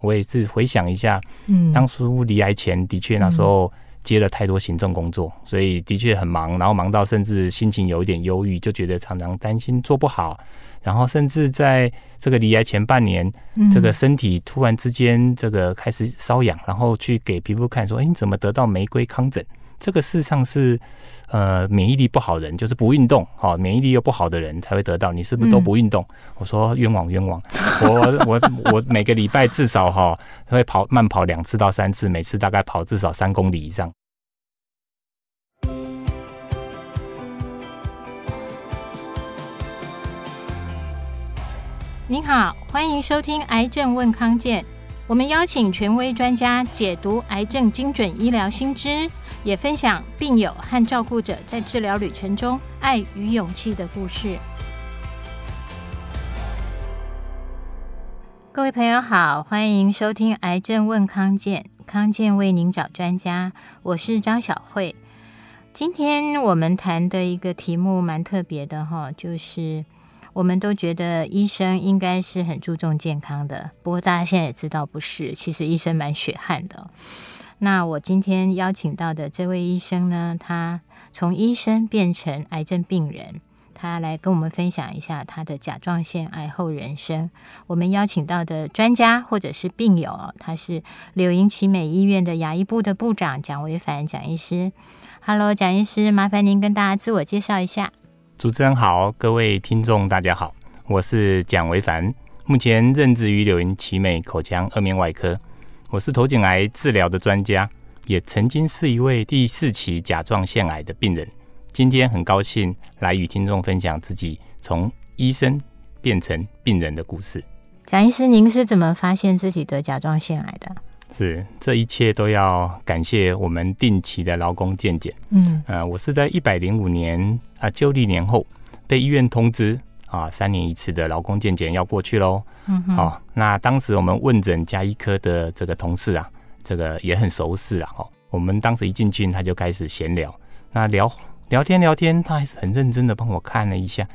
我也是回想一下，嗯，当初离癌前的确那时候接了太多行政工作，所以的确很忙，然后忙到甚至心情有一点忧郁，就觉得常常担心做不好，然后甚至在这个离癌前半年，这个身体突然之间这个开始瘙痒，然后去给皮肤看，说，哎，你怎么得到玫瑰糠疹？这个事实上是，呃，免疫力不好的人，就是不运动，好、哦，免疫力又不好的人才会得到。你是不是都不运动？嗯、我说冤枉冤枉，我我我每个礼拜至少哈、哦、会跑慢跑两次到三次，每次大概跑至少三公里以上。您好，欢迎收听《癌症问康健》。我们邀请权威专家解读癌症精准医疗新知，也分享病友和照顾者在治疗旅程中爱与勇气的故事。各位朋友好，欢迎收听《癌症问康健》，康健为您找专家，我是张晓慧。今天我们谈的一个题目蛮特别的哈，就是。我们都觉得医生应该是很注重健康的，不过大家现在也知道不是，其实医生蛮血汗的。那我今天邀请到的这位医生呢，他从医生变成癌症病人，他来跟我们分享一下他的甲状腺癌后人生。我们邀请到的专家或者是病友，他是柳营奇美医院的牙医部的部长蒋维凡蒋医师。Hello，蒋医师，麻烦您跟大家自我介绍一下。主持人好，各位听众大家好，我是蒋维凡，目前任职于柳营奇美口腔颌面外科，我是头颈癌治疗的专家，也曾经是一位第四期甲状腺癌的病人。今天很高兴来与听众分享自己从医生变成病人的故事。蒋医师，您是怎么发现自己得甲状腺癌的？是，这一切都要感谢我们定期的劳工健检。嗯，呃，我是在一百零五年啊旧历年后被医院通知啊，三年一次的劳工健检要过去喽。嗯哼，哦，那当时我们问诊加医科的这个同事啊，这个也很熟识啊。哦，我们当时一进去他就开始闲聊，那聊聊天聊天，他还是很认真的帮我看了一下。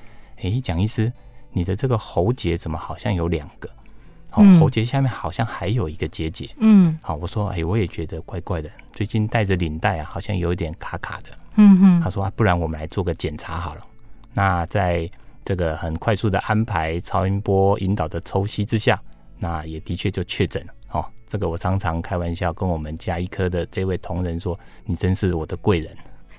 哎，蒋医师，你的这个喉结怎么好像有两个？好，喉结下面好像还有一个结节。嗯，好，我说，哎，我也觉得怪怪的，最近带着领带啊，好像有一点卡卡的。嗯哼，他说，不然我们来做个检查好了。那在这个很快速的安排超音波引导的抽吸之下，那也的确就确诊了。哦，这个我常常开玩笑跟我们加医科的这位同仁说，你真是我的贵人。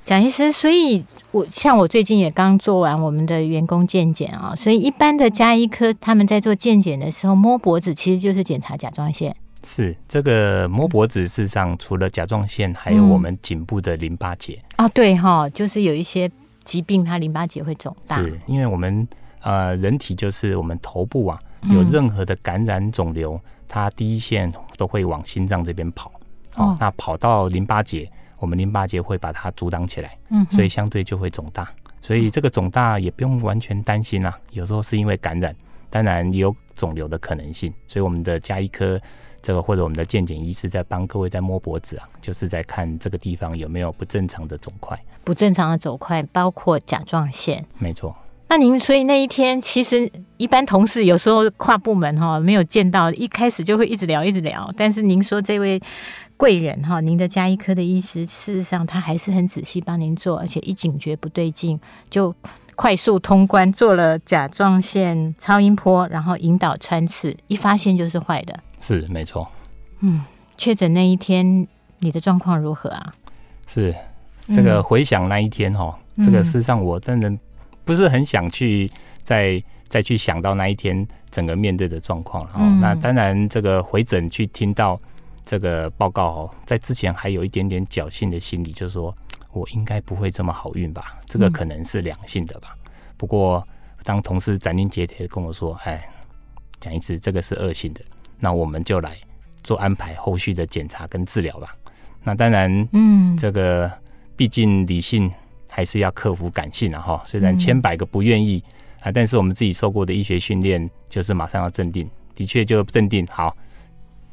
蒋医师，所以我像我最近也刚做完我们的员工健检啊，所以一般的加医科他们在做健检的时候摸脖子，其实就是检查甲状腺。是这个摸脖子，事实上除了甲状腺，还有我们颈部的淋巴结啊。对哈，就是有一些疾病，它淋巴结会肿大。是因为我们呃人体就是我们头部啊，有任何的感染肿瘤，它第一线都会往心脏这边跑。哦，那跑到淋巴结。我们淋巴结会把它阻挡起来，嗯，所以相对就会肿大。所以这个肿大也不用完全担心啦，有时候是因为感染，当然也有肿瘤的可能性。所以我们的加医科这个或者我们的健检医师在帮各位在摸脖子啊，就是在看这个地方有没有不正常的肿块。不正常的走快包括甲状腺，没错。那您所以那一天其实一般同事有时候跨部门哈没有见到，一开始就会一直聊一直聊。但是您说这位。贵人哈，您的加医科的医师，事实上他还是很仔细帮您做，而且一警觉不对劲，就快速通关做了甲状腺超音波，然后引导穿刺，一发现就是坏的。是没错。嗯，确诊那一天你的状况如何啊？是这个回想那一天哈，嗯、这个事实上我真的不是很想去再再去想到那一天整个面对的状况。嗯，那当然这个回诊去听到。这个报告哦，在之前还有一点点侥幸的心理，就是说我应该不会这么好运吧？这个可能是良性的吧？不过当同事斩钉截铁的跟我说：“哎，讲一次，这个是恶性的，那我们就来做安排后续的检查跟治疗吧。”那当然，嗯，这个毕竟理性还是要克服感性啊哈。虽然千百个不愿意啊，但是我们自己受过的医学训练就是马上要镇定，的确就镇定好，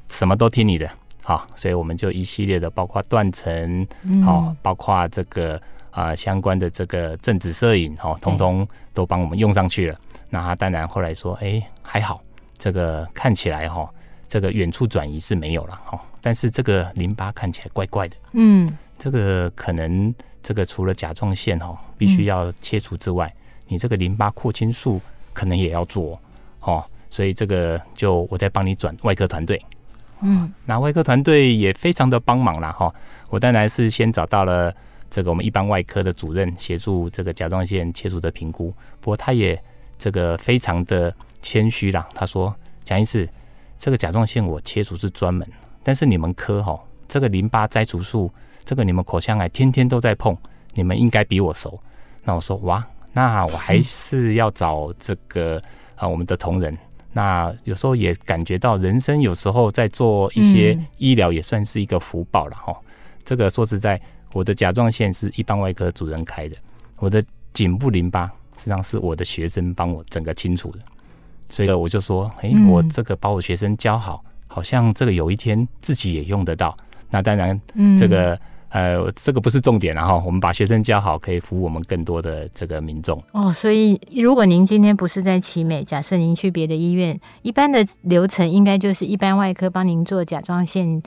什么都听你的。好，所以我们就一系列的，包括断层，好、嗯，包括这个啊、呃、相关的这个正子摄影，哈，通通都帮我们用上去了。那他当然后来说，哎，还好，这个看起来哈，这个远处转移是没有了哈，但是这个淋巴看起来怪怪的，嗯，这个可能这个除了甲状腺哈必须要切除之外，你这个淋巴扩清术可能也要做哦，所以这个就我再帮你转外科团队，嗯，那外科团队也非常的帮忙啦哈，我当然是先找到了这个我们一般外科的主任协助这个甲状腺切除的评估，不过他也这个非常的谦虚啦，他说蒋医师，这个甲状腺我切除是专门，但是你们科哈这个淋巴摘除术，这个你们口腔癌天天都在碰，你们应该比我熟，那我说哇。那我还是要找这个啊，我们的同仁。那有时候也感觉到人生有时候在做一些医疗，也算是一个福报了哈。这个说实在，我的甲状腺是一般外科主任开的，我的颈部淋巴实际上是我的学生帮我整个清除的。所以我就说，哎，我这个把我学生教好，好像这个有一天自己也用得到。那当然，这个。呃，这个不是重点，然后我们把学生教好，可以服务我们更多的这个民众。哦，所以如果您今天不是在奇美，假设您去别的医院，一般的流程应该就是一般外科帮您做甲状腺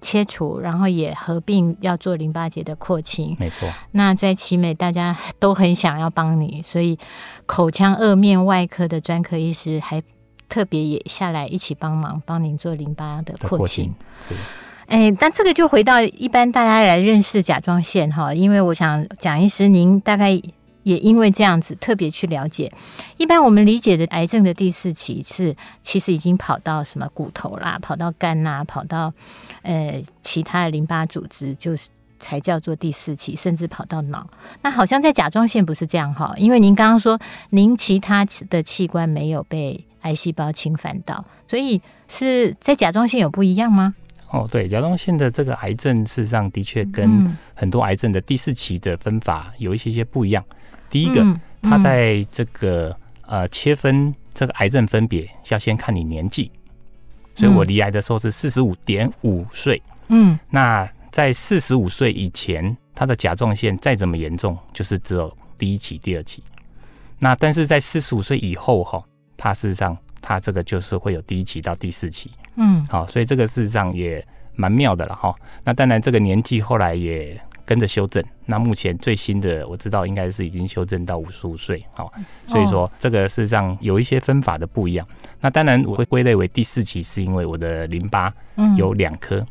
切除，然后也合并要做淋巴结的扩清。没错。那在奇美，大家都很想要帮你，所以口腔颌面外科的专科医师还特别也下来一起帮忙，帮您做淋巴的扩清。哎，但这个就回到一般大家来认识甲状腺哈，因为我想蒋医师，您大概也因为这样子特别去了解。一般我们理解的癌症的第四期是，其实已经跑到什么骨头啦，跑到肝呐，跑到呃其他的淋巴组织，就是才叫做第四期，甚至跑到脑。那好像在甲状腺不是这样哈，因为您刚刚说您其他的器官没有被癌细胞侵犯到，所以是在甲状腺有不一样吗？哦，对，甲状腺的这个癌症，事实上的确跟很多癌症的第四期的分法有一些些不一样。第一个，它在这个呃切分这个癌症分别，要先看你年纪。所以我罹癌的时候是四十五点五岁。嗯，那在四十五岁以前，它的甲状腺再怎么严重，就是只有第一期、第二期。那但是在四十五岁以后，哈，它事实上它这个就是会有第一期到第四期。嗯，好，所以这个事实上也蛮妙的了哈。那当然，这个年纪后来也跟着修正。那目前最新的我知道应该是已经修正到五十五岁。好，所以说这个事实上有一些分法的不一样。那当然我会归类为第四期，是因为我的淋巴有两颗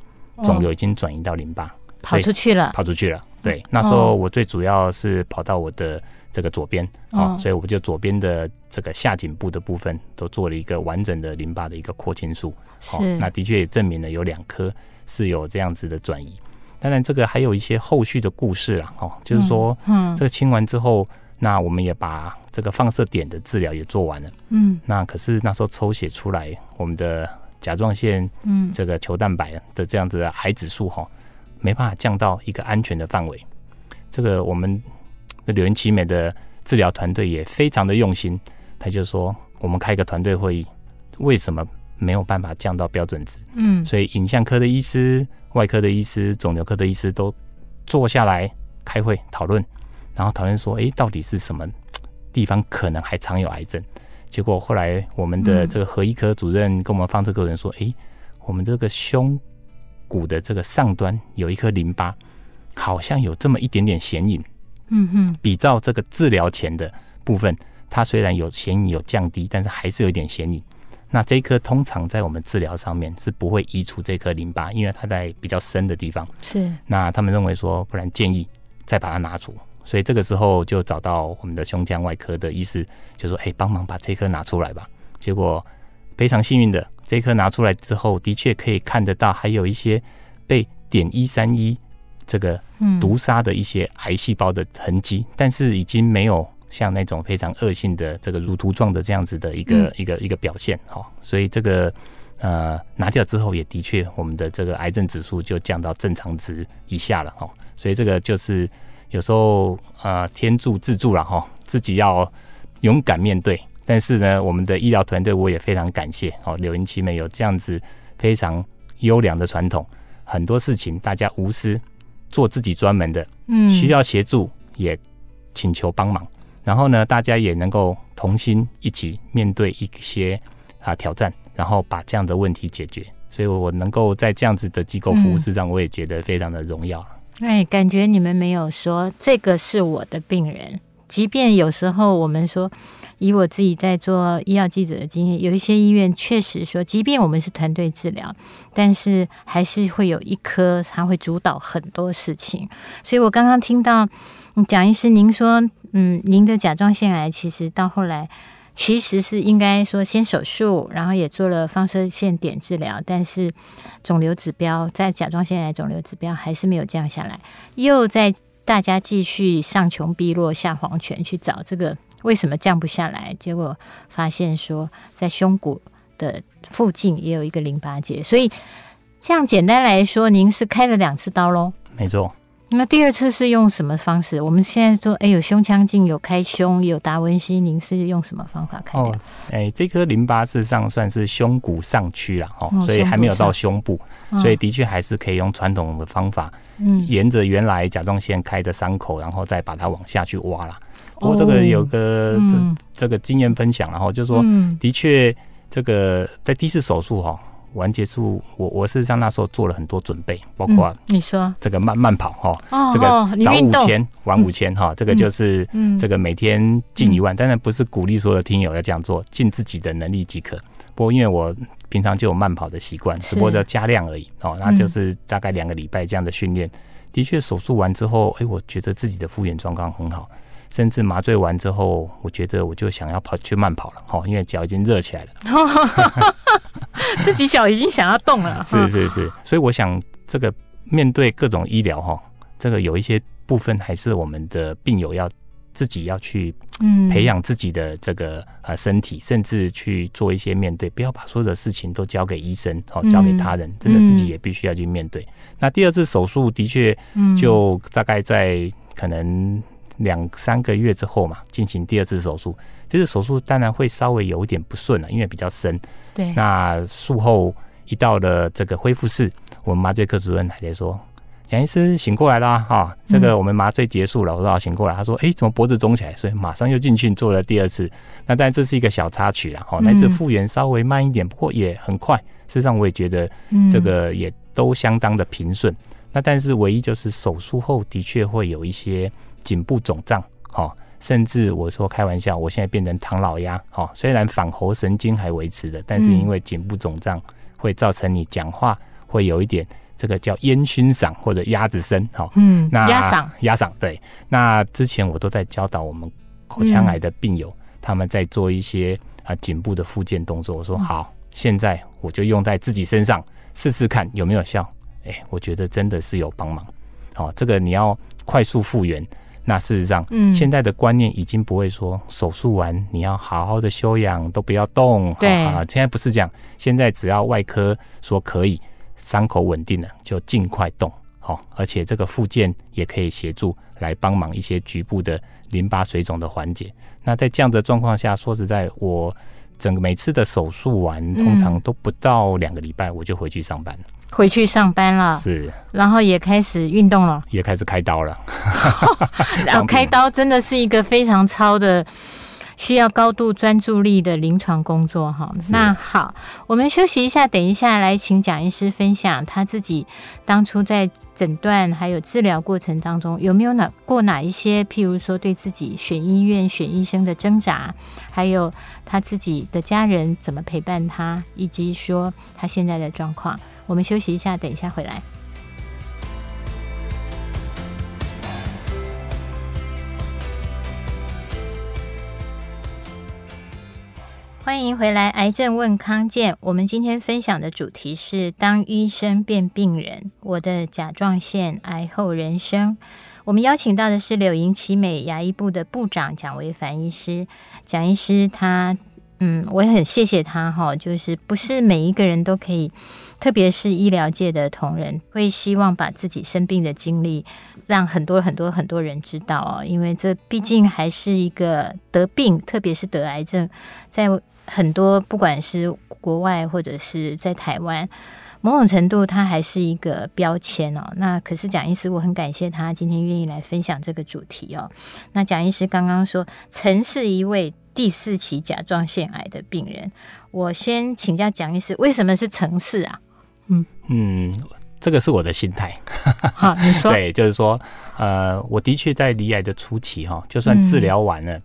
肿瘤已经转移到淋巴，跑出去了，跑出去了。对，那时候我最主要是跑到我的。这个左边，哦，所以我们就左边的这个下颈部的部分都做了一个完整的淋巴的一个扩清术，好，那的确也证明了有两颗是有这样子的转移。当然，这个还有一些后续的故事啦，哦，就是说，嗯，这个清完之后，那我们也把这个放射点的治疗也做完了，嗯，那可是那时候抽血出来，我们的甲状腺，嗯，这个球蛋白的这样子的癌指数哈，没办法降到一个安全的范围，这个我们。柳营奇美的治疗团队也非常的用心，他就说我们开一个团队会议，为什么没有办法降到标准值？嗯，所以影像科的医师、外科的医师、肿瘤科的医师都坐下来开会讨论，然后讨论说，哎，到底是什么地方可能还藏有癌症？结果后来我们的这个核医科主任跟我们放射科人说，哎，我们这个胸骨的这个上端有一颗淋巴，好像有这么一点点显影。嗯哼，比照这个治疗前的部分，它虽然有显影有降低，但是还是有一点显影。那这一颗通常在我们治疗上面是不会移除这颗淋巴，因为它在比较深的地方。是。那他们认为说，不然建议再把它拿除。所以这个时候就找到我们的胸腔外科的医师，就说：“哎，帮忙把这颗拿出来吧。”结果非常幸运的，这颗拿出来之后，的确可以看得到还有一些被点一三一。这个毒杀的一些癌细胞的痕迹，但是已经没有像那种非常恶性的这个乳突状的这样子的一个、嗯、一个一个表现哈，所以这个呃拿掉之后，也的确我们的这个癌症指数就降到正常值以下了哈，所以这个就是有时候呃天助自助了哈，自己要勇敢面对。但是呢，我们的医疗团队我也非常感谢哦，柳云奇美有这样子非常优良的传统，很多事情大家无私。做自己专门的，嗯，需要协助也请求帮忙，然后呢，大家也能够同心一起面对一些啊挑战，然后把这样的问题解决。所以我能够在这样子的机构服务，实际上我也觉得非常的荣耀。哎，感觉你们没有说这个是我的病人，即便有时候我们说。以我自己在做医药记者的经验，有一些医院确实说，即便我们是团队治疗，但是还是会有一科他会主导很多事情。所以我刚刚听到蒋医师您说，嗯，您的甲状腺癌其实到后来其实是应该说先手术，然后也做了放射线点治疗，但是肿瘤指标在甲状腺癌肿瘤指标还是没有降下来，又在大家继续上穷碧落下黄泉去找这个。为什么降不下来？结果发现说，在胸骨的附近也有一个淋巴结，所以这样简单来说，您是开了两次刀喽？没错。那第二次是用什么方式？我们现在说，哎，有胸腔镜，有开胸，有达文西，您是用什么方法开的？哦，哎，这颗淋巴事实上算是胸骨上区了，哦，所以还没有到胸部，哦，所以的确还是可以用传统的方法，嗯，沿着原来甲状腺开的伤口，然后再把它往下去挖啦。不过这个有个这、嗯、这个经验分享，然后就是说，的确，这个在第一次手术哈完结束，我我事实上那时候做了很多准备，包括你说。这个慢慢跑哈，这个早五千晚五千哈，这个就是这个每天进一万，当然不是鼓励所有的听友要这样做，尽自己的能力即可。不过因为我平常就有慢跑的习惯，只不过要加量而已哦，那就是大概两个礼拜这样的训练，的确手术完之后，哎，我觉得自己的复原状况很好。甚至麻醉完之后，我觉得我就想要跑去慢跑了，哈，因为脚已经热起来了，自己小已经想要动了。是是是，所以我想这个面对各种医疗，哈，这个有一些部分还是我们的病友要自己要去培养自己的这个呃身体，甚至去做一些面对，不要把所有的事情都交给医生，哦交给他人，真的自己也必须要去面对。那第二次手术的确就大概在可能。两三个月之后嘛，进行第二次手术。这次手术当然会稍微有一点不顺了，因为比较深。对。那术后一到了这个恢复室，我们麻醉科主任还在说：“蒋医师醒过来啦哈、哦，这个我们麻醉结束了。嗯”我说：“醒过来。”他说：“哎，怎么脖子肿起来？”所以马上又进去做了第二次。那但这是一个小插曲了哈，那次复原稍微慢一点，不过也很快。事实上我也觉得这个也都相当的平顺。那但是唯一就是手术后的确会有一些。颈部肿胀，好，甚至我说开玩笑，我现在变成唐老鸭，好，虽然反喉神经还维持的，但是因为颈部肿胀，会造成你讲话会有一点这个叫烟熏嗓或者鸭子声，好，嗯，那鸭嗓，鸭嗓，对，那之前我都在教导我们口腔癌的病友，他们在做一些啊颈部的复健动作，我说好，现在我就用在自己身上试试看有没有效，哎，我觉得真的是有帮忙，好，这个你要快速复原。那事实上，嗯，现在的观念已经不会说手术完你要好好的休养，都不要动。对啊，现在不是这样。现在只要外科说可以，伤口稳定了，就尽快动。好，而且这个复健也可以协助来帮忙一些局部的淋巴水肿的缓解。那在这样的状况下，说实在，我整个每次的手术完，通常都不到两个礼拜，我就回去上班了。回去上班了，是，然后也开始运动了，也开始开刀了。然后开刀真的是一个非常超的、需要高度专注力的临床工作哈。那好，我们休息一下，等一下来请蒋医师分享他自己当初在诊断还有治疗过程当中有没有哪过哪一些，譬如说对自己选医院、选医生的挣扎，还有他自己的家人怎么陪伴他，以及说他现在的状况。我们休息一下，等一下回来。欢迎回来，癌症问康健。我们今天分享的主题是“当医生变病人”，我的甲状腺癌后人生。我们邀请到的是柳营奇美牙医部的部长蒋维凡医师。蒋医师他，嗯，我也很谢谢他哈，就是不是每一个人都可以。特别是医疗界的同仁会希望把自己生病的经历让很多很多很多人知道哦，因为这毕竟还是一个得病，特别是得癌症，在很多不管是国外或者是在台湾，某种程度它还是一个标签哦。那可是蒋医师，我很感谢他今天愿意来分享这个主题哦。那蒋医师刚刚说，曾是一位。第四期甲状腺癌的病人。我先请教蒋医师，为什么是橙四啊？嗯嗯，这个是我的心态。好，你说。对，就是说，呃，我的确在离癌的初期哈，就算治疗完了，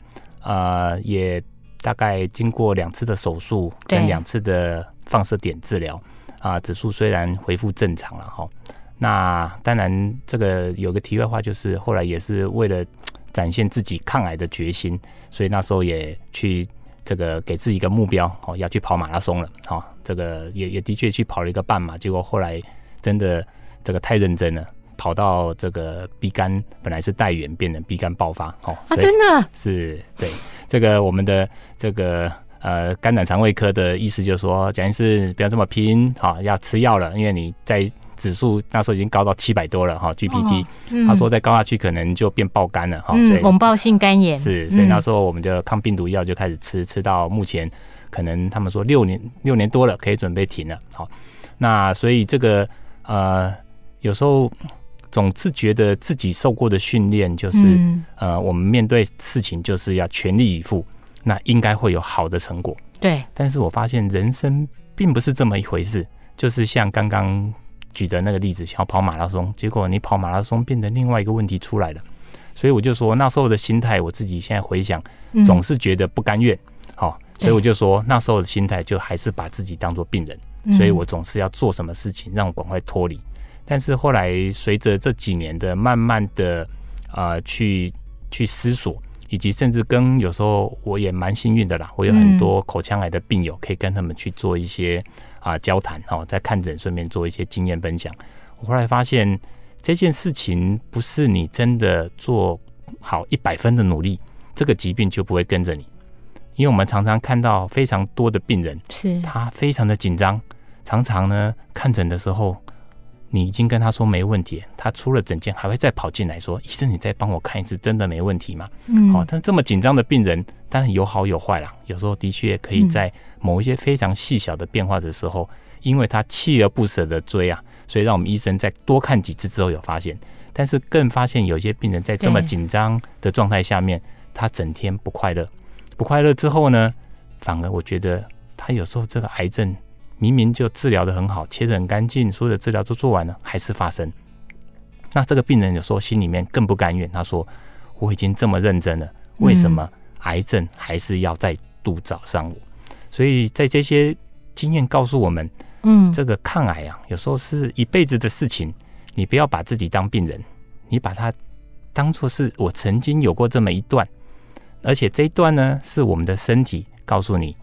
嗯、呃，也大概经过两次的手术跟两次的放射点治疗啊、呃，指数虽然恢复正常了哈。那当然，这个有个题外话，就是后来也是为了展现自己抗癌的决心，所以那时候也去这个给自己一个目标哦，要去跑马拉松了。哈，这个也也的确去跑了一个半马，结果后来真的这个太认真了，跑到这个鼻肝本来是带原，变成鼻肝爆发。哦，啊，真的是对这个我们的这个呃肝胆肠胃科的意思就是说，蒋医师不要这么拼，好，要吃药了，因为你在。指数那时候已经高到七百多了哈，GPT，、哦嗯、他说再高下去可能就变爆肝了哈，嗯，猛爆性肝炎是，所以那时候我们的抗病毒药就开始吃，吃到目前可能他们说六年六年多了，可以准备停了。好，那所以这个呃，有时候总是觉得自己受过的训练就是、嗯、呃，我们面对事情就是要全力以赴，那应该会有好的成果。对，但是我发现人生并不是这么一回事，就是像刚刚。举的那个例子，想要跑马拉松，结果你跑马拉松变成另外一个问题出来了，所以我就说那时候的心态，我自己现在回想，总是觉得不甘愿，好、嗯，所以我就说那时候的心态就还是把自己当做病人，所以我总是要做什么事情让我赶快脱离。但是后来随着这几年的慢慢的呃去去思索，以及甚至跟有时候我也蛮幸运的啦，我有很多口腔癌的病友可以跟他们去做一些。啊，交谈哦，在看诊顺便做一些经验分享。我后来发现这件事情不是你真的做好一百分的努力，这个疾病就不会跟着你。因为我们常常看到非常多的病人，是他非常的紧张，常常呢看诊的时候，你已经跟他说没问题，他出了诊间还会再跑进来说：“医生，你再帮我看一次，真的没问题吗？”嗯，好，但这么紧张的病人，当然有好有坏啦。有时候的确可以在。某一些非常细小的变化的时候，因为他锲而不舍的追啊，所以让我们医生在多看几次之后有发现。但是更发现有些病人在这么紧张的状态下面，他整天不快乐，不快乐之后呢，反而我觉得他有时候这个癌症明明就治疗的很好，切的很干净，所有的治疗都做完了，还是发生。那这个病人有时候心里面更不甘愿，他说：“我已经这么认真了，为什么癌症还是要再度找上我？”所以在这些经验告诉我们，嗯，这个抗癌啊，有时候是一辈子的事情。你不要把自己当病人，你把它当做是我曾经有过这么一段，而且这一段呢，是我们的身体告诉你，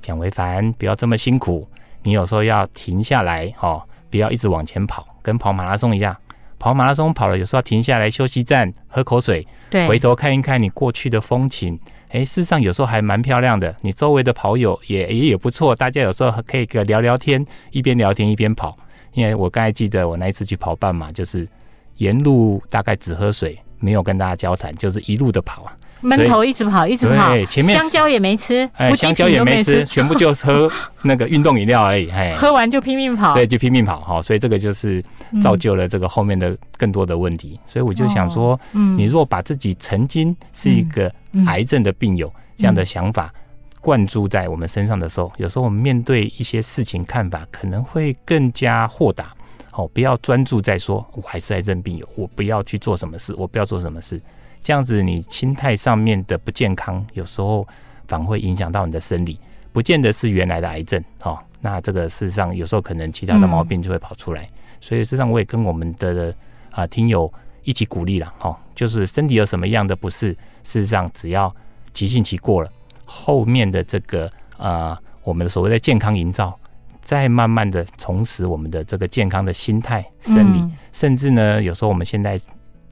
蒋维凡不要这么辛苦，你有时候要停下来哦，不要一直往前跑，跟跑马拉松一样，跑马拉松跑了，有时候要停下来休息站，喝口水，对，回头看一看你过去的风情。哎，事实上有时候还蛮漂亮的，你周围的跑友也也也不错，大家有时候可以个聊聊天，一边聊天一边跑。因为我刚才记得我那一次去跑半马，就是沿路大概只喝水，没有跟大家交谈，就是一路的跑啊。闷头一直跑，一直跑，前面香蕉也没吃，哎，香蕉也没吃，全部就喝 那个运动饮料而已，哎，喝完就拼命跑，对，就拼命跑哈，所以这个就是造就了这个后面的更多的问题。嗯、所以我就想说，嗯，你若把自己曾经是一个癌症的病友这样的想法灌注在我们身上的时候，有时候我们面对一些事情看法可能会更加豁达。哦，不要专注在说我还是癌症病友，我不要去做什么事，我不要做什么事。这样子，你心态上面的不健康，有时候反而会影响到你的生理，不见得是原来的癌症哦。那这个事实上，有时候可能其他的毛病就会跑出来。嗯、所以事实上，我也跟我们的啊听友一起鼓励了哈，就是身体有什么样的不适，事实上只要急性期过了，后面的这个啊，我们的所谓的健康营造，再慢慢的重拾我们的这个健康的心态、生理，嗯、甚至呢，有时候我们现在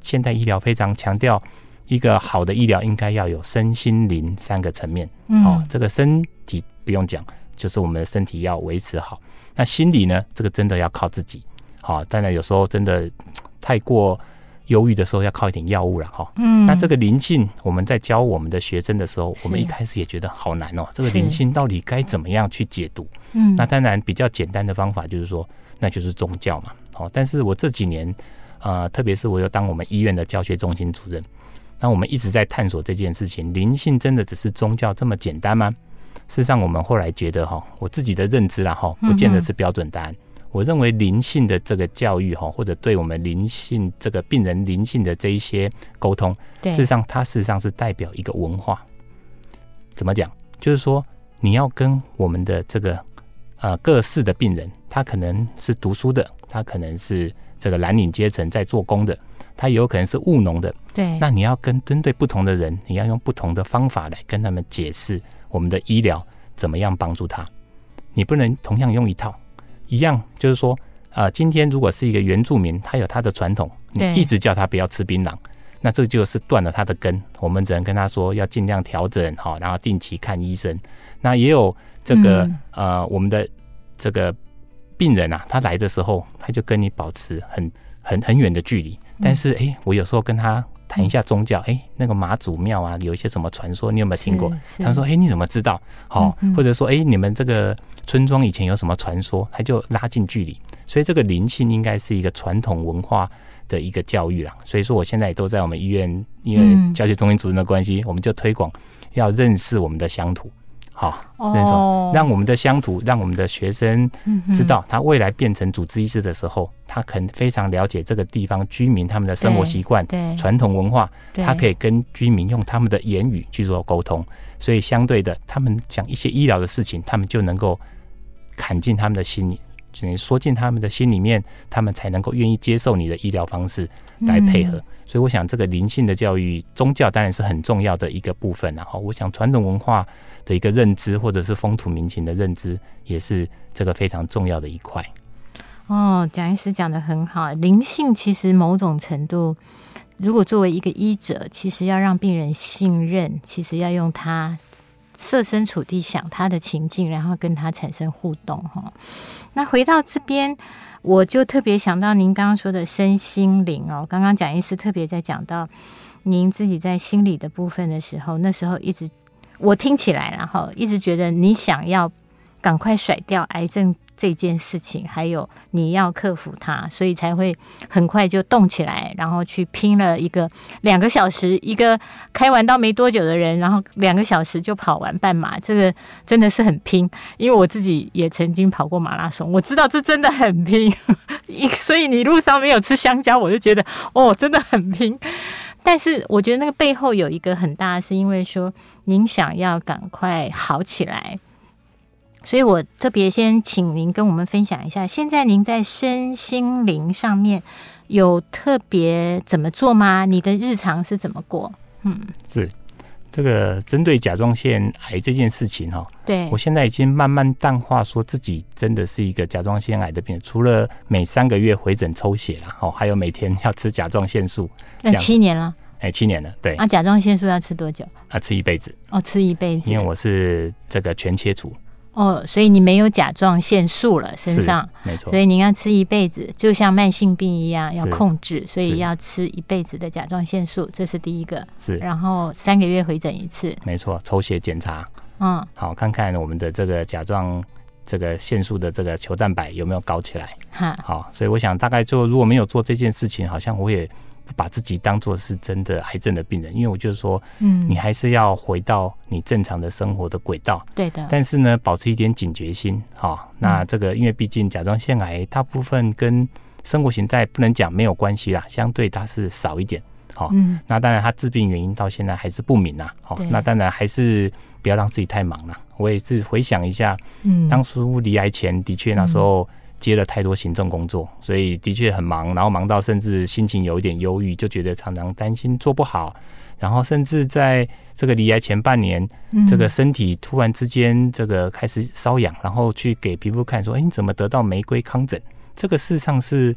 现代医疗非常强调。一个好的医疗应该要有身心灵三个层面，嗯、哦，这个身体不用讲，就是我们的身体要维持好。那心理呢？这个真的要靠自己，好、哦，当然有时候真的太过忧郁的时候，要靠一点药物了，哈、哦。嗯。那这个灵性，我们在教我们的学生的时候，我们一开始也觉得好难哦。这个灵性到底该怎么样去解读？嗯。那当然比较简单的方法就是说，那就是宗教嘛。好、哦，但是我这几年啊、呃，特别是我又当我们医院的教学中心主任。那我们一直在探索这件事情，灵性真的只是宗教这么简单吗？事实上，我们后来觉得哈，我自己的认知啦哈，不见得是标准答案。嗯、我认为灵性的这个教育哈，或者对我们灵性这个病人灵性的这一些沟通，事实上它事实上是代表一个文化。怎么讲？就是说你要跟我们的这个呃各式的病人，他可能是读书的，他可能是这个蓝领阶层在做工的，他也有可能是务农的。对，那你要跟针对不同的人，你要用不同的方法来跟他们解释。我们的医疗怎么样帮助他？你不能同样用一套，一样就是说，啊、呃，今天如果是一个原住民，他有他的传统，你一直叫他不要吃槟榔，那这就是断了他的根。我们只能跟他说要尽量调整好，然后定期看医生。那也有这个、嗯、呃，我们的这个病人啊，他来的时候他就跟你保持很很很远的距离，但是哎，我有时候跟他。谈一下宗教，哎、欸，那个妈祖庙啊，有一些什么传说，你有没有听过？他说，哎、欸，你怎么知道？好，或者说，哎、欸，你们这个村庄以前有什么传说？他就拉近距离。所以这个灵性应该是一个传统文化的一个教育啦。所以说，我现在也都在我们医院，因为教学中心主任的关系，我们就推广要认识我们的乡土。好，那种让我们的乡土，让我们的学生知道，他未来变成主治医师的时候，他可能非常了解这个地方居民他们的生活习惯、传统文化，他可以跟居民用他们的言语去做沟通，所以相对的，他们讲一些医疗的事情，他们就能够砍进他们的心里。只能说进他们的心里面，他们才能够愿意接受你的医疗方式来配合。嗯、所以，我想这个灵性的教育，宗教当然是很重要的一个部分。然后，我想传统文化的一个认知，或者是风土民情的认知，也是这个非常重要的一块。哦，蒋医师讲的很好。灵性其实某种程度，如果作为一个医者，其实要让病人信任，其实要用他。设身处地想他的情境，然后跟他产生互动哈。那回到这边，我就特别想到您刚刚说的身心灵哦。刚刚蒋医师特别在讲到您自己在心理的部分的时候，那时候一直我听起来，然后一直觉得你想要赶快甩掉癌症。这件事情，还有你要克服它，所以才会很快就动起来，然后去拼了一个两个小时，一个开完刀没多久的人，然后两个小时就跑完半马，这个真的是很拼。因为我自己也曾经跑过马拉松，我知道这真的很拼。所以你路上没有吃香蕉，我就觉得哦，真的很拼。但是我觉得那个背后有一个很大，是因为说您想要赶快好起来。所以我特别先请您跟我们分享一下，现在您在身心灵上面有特别怎么做吗？你的日常是怎么过？嗯，是这个针对甲状腺癌这件事情哈，对我现在已经慢慢淡化，说自己真的是一个甲状腺癌的病人，除了每三个月回诊抽血了，哦，还有每天要吃甲状腺素，那七年了，哎，七年了，对啊，甲状腺素要吃多久？啊，吃一辈子哦，吃一辈子，因为我是这个全切除。哦，所以你没有甲状腺素了身上，没错。所以你要吃一辈子，就像慢性病一样要控制，所以要吃一辈子的甲状腺素，这是第一个。是，然后三个月回诊一次，没错，抽血检查，嗯，好，看看我们的这个甲状这个腺素的这个球蛋白有没有高起来。哈，好，所以我想大概就如果没有做这件事情，好像我也。不把自己当做是真的癌症的病人，因为我就是说，嗯，你还是要回到你正常的生活的轨道，对的。但是呢，保持一点警觉心，哈。那这个，因为毕竟甲状腺癌大部分跟生活形态不能讲没有关系啦，相对它是少一点，好。嗯。那当然，它致病原因到现在还是不明呐，好。那当然还是不要让自己太忙了。我也是回想一下，嗯，当初离癌前的确那时候。接了太多行政工作，所以的确很忙，然后忙到甚至心情有一点忧郁，就觉得常常担心做不好，然后甚至在这个离癌前半年，嗯、这个身体突然之间这个开始瘙痒，然后去给皮肤看，说：“哎，你怎么得到玫瑰糠疹？”这个事实上是。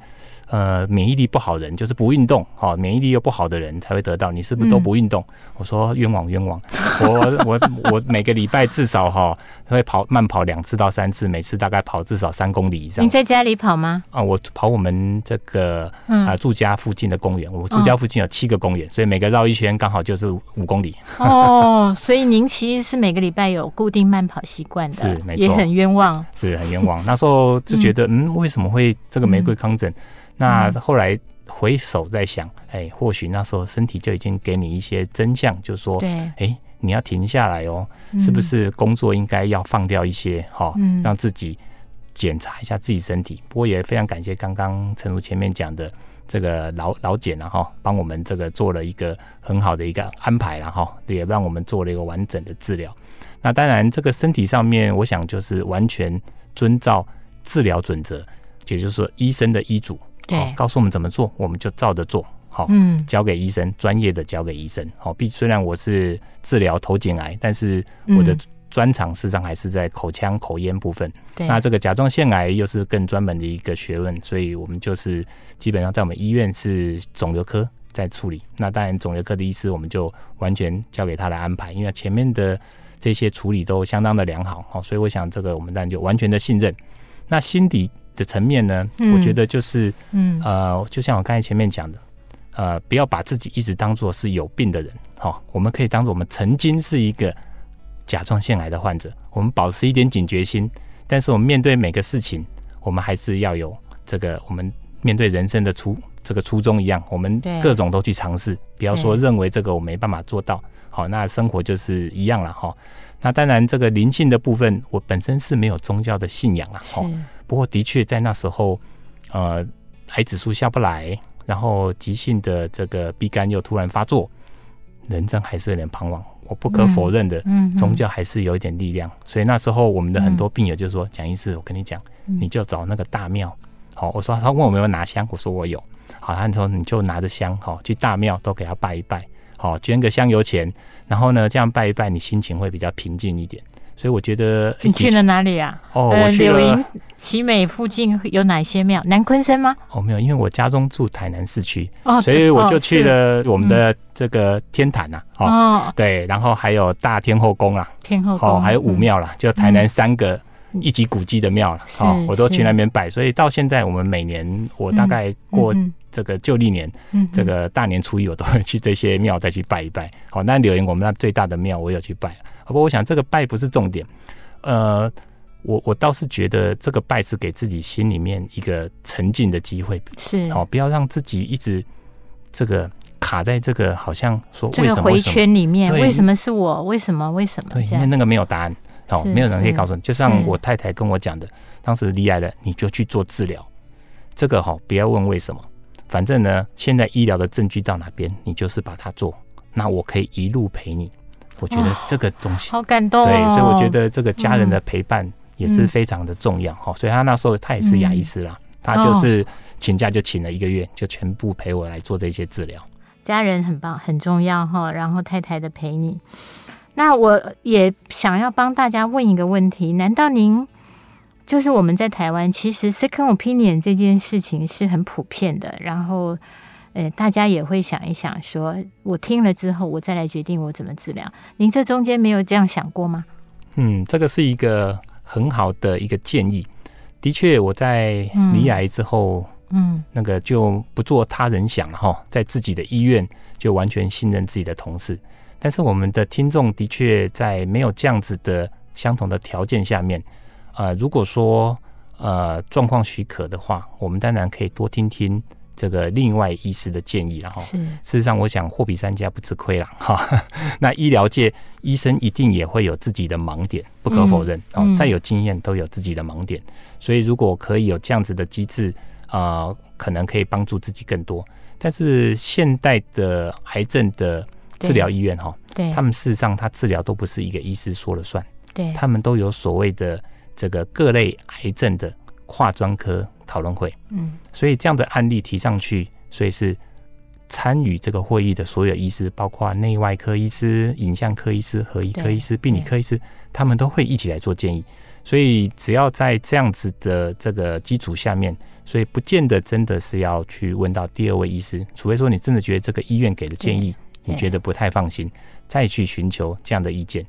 呃，免疫力不好的人就是不运动，哈、哦，免疫力又不好的人才会得到。你是不是都不运动？嗯、我说冤枉冤枉，我我我每个礼拜至少哈、哦、会跑慢跑两次到三次，每次大概跑至少三公里以上。你在家里跑吗？啊，我跑我们这个啊、呃、住家附近的公园，我住家附近有七个公园，哦、所以每个绕一圈刚好就是五公里。哦，所以您其实是每个礼拜有固定慢跑习惯的，是没错，也很冤枉，是很冤枉。那时候就觉得，嗯，为什么会这个玫瑰康疹，嗯、那后来回首在想，哎、欸，或许那时候身体就已经给你一些真相，就是说，哎对、欸，你要停下来哦，是不是工作应该要放掉一些哈，嗯、让自己检查一下自己身体。不过也非常感谢刚刚陈如前面讲的。这个老老检然后帮我们这个做了一个很好的一个安排，然后也让我们做了一个完整的治疗。那当然，这个身体上面，我想就是完全遵照治疗准则，也就是说医生的医嘱，对，告诉我们怎么做，我们就照着做，好，嗯，交给医生，专业的交给医生，好。毕虽然我是治疗头颈癌，但是我的。专长事实上还是在口腔口咽部分，对那这个甲状腺癌又是更专门的一个学问，所以我们就是基本上在我们医院是肿瘤科在处理。那当然肿瘤科的医师我们就完全交给他来安排，因为前面的这些处理都相当的良好，哦，所以我想这个我们当然就完全的信任。那心理的层面呢，嗯、我觉得就是，嗯呃，就像我刚才前面讲的，呃，不要把自己一直当做是有病的人，哈、哦，我们可以当做我们曾经是一个。甲状腺癌的患者，我们保持一点警觉心，但是我们面对每个事情，我们还是要有这个我们面对人生的初这个初衷一样，我们各种都去尝试，不要说认为这个我没办法做到，好，那生活就是一样了哈。那当然，这个灵性的部分，我本身是没有宗教的信仰啊，哈。不过的确在那时候，呃，癌指数下不来，然后急性的这个鼻肝又突然发作，人真还是有点彷徨。我不可否认的，宗教还是有一点力量。所以那时候我们的很多病友就说：“蒋医师，我跟你讲，你就找那个大庙。”好，我说他问我有没有拿香，我说我有。好，他说你就拿着香，好，去大庙都给他拜一拜，好，捐个香油钱，然后呢，这样拜一拜，你心情会比较平静一点。所以我觉得你去了哪里啊？哦，我去了。奇美附近有哪些庙？南昆山吗？哦，没有，因为我家中住台南市区，哦，所以我就去了我们的这个天坛呐，哦，对，然后还有大天后宫啊，天后宫，还有武庙啦，就台南三个一级古迹的庙了，哦，我都去那边拜。所以到现在，我们每年我大概过这个旧历年，这个大年初一，我都会去这些庙再去拜一拜。好，那柳营我们那最大的庙，我有去拜。不过，我想这个拜不是重点，呃，我我倒是觉得这个拜是给自己心里面一个沉静的机会，是好，不要让自己一直这个卡在这个好像说为什么这个回圈里面，为什么是我？为什么？为什么？对，因为那个没有答案，好，没有人可以告诉你。就像我太太跟我讲的，当时离癌了，你就去做治疗，这个哈，不要问为什么，反正呢，现在医疗的证据到哪边，你就是把它做，那我可以一路陪你。我觉得这个东西好感动，对，所以我觉得这个家人的陪伴也是非常的重要哈。所以他那时候他也是牙医师啦，他就是请假就请了一个月，就全部陪我来做这些治疗。家人很棒，很重要哈。然后太太的陪你，那我也想要帮大家问一个问题：难道您就是我们在台湾，其实 second opinion 这件事情是很普遍的？然后。呃，大家也会想一想说，说我听了之后，我再来决定我怎么治疗。您这中间没有这样想过吗？嗯，这个是一个很好的一个建议。的确，我在离癌之后，嗯，那个就不做他人想了哈，在自己的医院就完全信任自己的同事。但是我们的听众的确在没有这样子的相同的条件下面，呃，如果说呃状况许可的话，我们当然可以多听听。这个另外医师的建议，然后事实上，我想货比三家不吃亏了哈。那医疗界医生一定也会有自己的盲点，不可否认哦。再有经验都有自己的盲点，所以如果可以有这样子的机制啊，可能可以帮助自己更多。但是现代的癌症的治疗医院哈，对，他们事实上他治疗都不是一个医师说了算，对，他们都有所谓的这个各类癌症的跨专科。讨论会，嗯，所以这样的案例提上去，所以是参与这个会议的所有医师，包括内外科医师、影像科医师、核医科医师、病理科医师，他们都会一起来做建议。所以只要在这样子的这个基础下面，所以不见得真的是要去问到第二位医师，除非说你真的觉得这个医院给的建议你觉得不太放心，再去寻求这样的意见。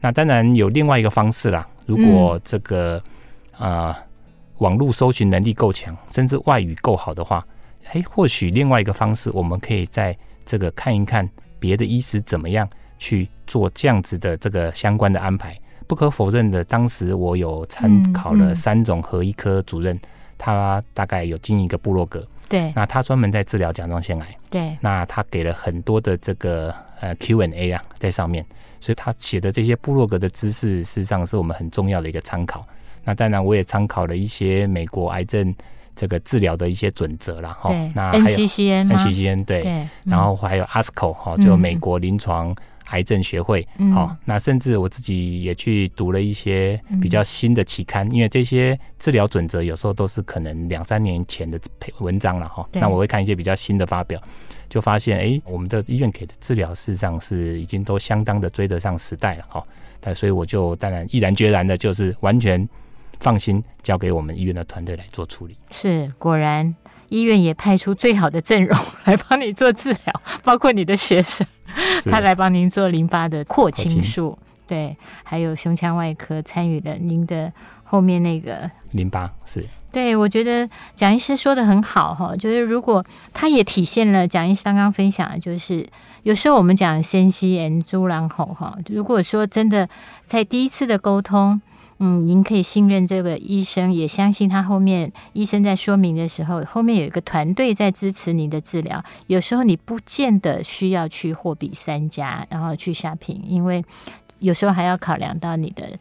那当然有另外一个方式啦，如果这个啊。呃网络搜寻能力够强，甚至外语够好的话，诶，或许另外一个方式，我们可以在这个看一看别的医师怎么样去做这样子的这个相关的安排。不可否认的，当时我有参考了三种核医科主任，他大概有经营一个部落格，对，那他专门在治疗甲状腺癌，对，那他给了很多的这个呃 Q&A 啊在上面，所以他写的这些部落格的知识，事实上是我们很重要的一个参考。那当然，我也参考了一些美国癌症这个治疗的一些准则啦哈。那还有 NCCN 对，对，然后还有 ASCO 哈，就美国临床癌症学会。好、嗯，那甚至我自己也去读了一些比较新的期刊，嗯、因为这些治疗准则有时候都是可能两三年前的文章了哈。那我会看一些比较新的发表，就发现哎，我们的医院给的治疗事实上是已经都相当的追得上时代了哈。但所以我就当然毅然决然的，就是完全。放心，交给我们医院的团队来做处理。是，果然医院也派出最好的阵容来帮你做治疗，包括你的学生，他来帮您做淋巴的廓清术，对，还有胸腔外科参与了您的后面那个淋巴。是，对，我觉得蒋医师说的很好哈，就是如果他也体现了蒋医师刚刚分享的，就是有时候我们讲先西恩猪狼吼哈，如果说真的在第一次的沟通。嗯，您可以信任这个医生，也相信他后面医生在说明的时候，后面有一个团队在支持您的治疗。有时候你不见得需要去货比三家，然后去下评，因为有时候还要考量到你的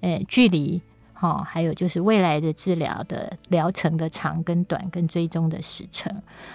呃距离，哈，还有就是未来的治疗的疗程的长跟短，跟追踪的时程。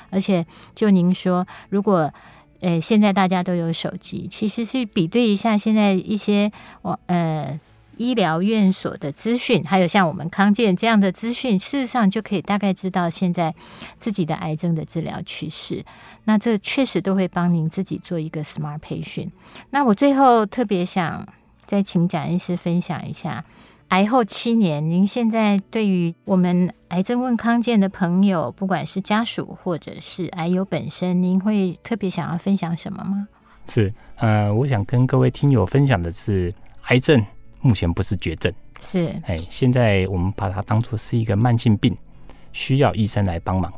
而且就您说，如果呃现在大家都有手机，其实是比对一下现在一些我呃。医疗院所的资讯，还有像我们康健这样的资讯，事实上就可以大概知道现在自己的癌症的治疗趋势。那这确实都会帮您自己做一个 smart 培训。那我最后特别想再请蒋医师分享一下，癌后七年，您现在对于我们癌症问康健的朋友，不管是家属或者是癌友本身，您会特别想要分享什么吗？是，呃，我想跟各位听友分享的是癌症。目前不是绝症，是哎，现在我们把它当作是一个慢性病，需要医生来帮忙。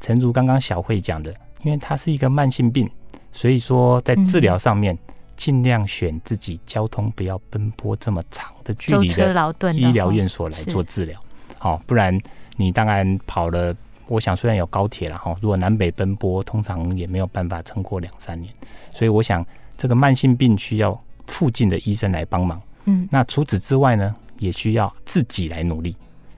诚如刚刚小慧讲的，因为它是一个慢性病，所以说在治疗上面尽量选自己交通不要奔波这么长的距离的医疗院所来做治疗。好，不然你当然跑了，我想虽然有高铁了哈，如果南北奔波，通常也没有办法撑过两三年。所以我想这个慢性病需要附近的医生来帮忙。嗯，那除此之外呢，也需要自己来努力。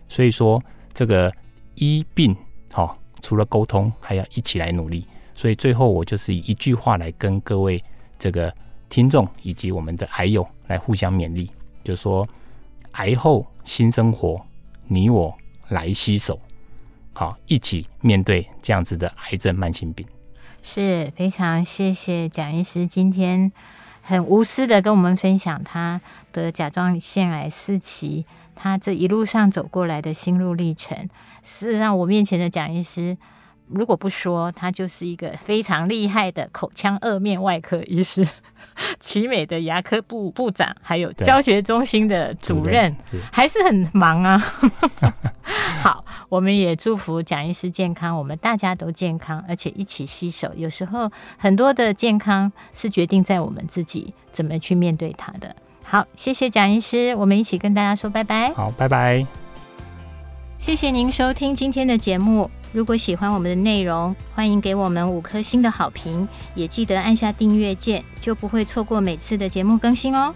所以说，这个医病，好，除了沟通，还要一起来努力。所以最后，我就是以一句话来跟各位这个听众以及我们的癌友来互相勉励，就是说，癌后新生活，你我来携手，好，一起面对这样子的癌症慢性病。是非常谢谢蒋医师今天。很无私的跟我们分享他的甲状腺癌四期，他这一路上走过来的心路历程，是让我面前的蒋医师，如果不说，他就是一个非常厉害的口腔颌面外科医师。奇美的牙科部部长，还有教学中心的主任，还是很忙啊。好，我们也祝福蒋医师健康，我们大家都健康，而且一起携手。有时候很多的健康是决定在我们自己怎么去面对它的。好，谢谢蒋医师，我们一起跟大家说拜拜。好，拜拜。谢谢您收听今天的节目。如果喜欢我们的内容，欢迎给我们五颗星的好评，也记得按下订阅键，就不会错过每次的节目更新哦。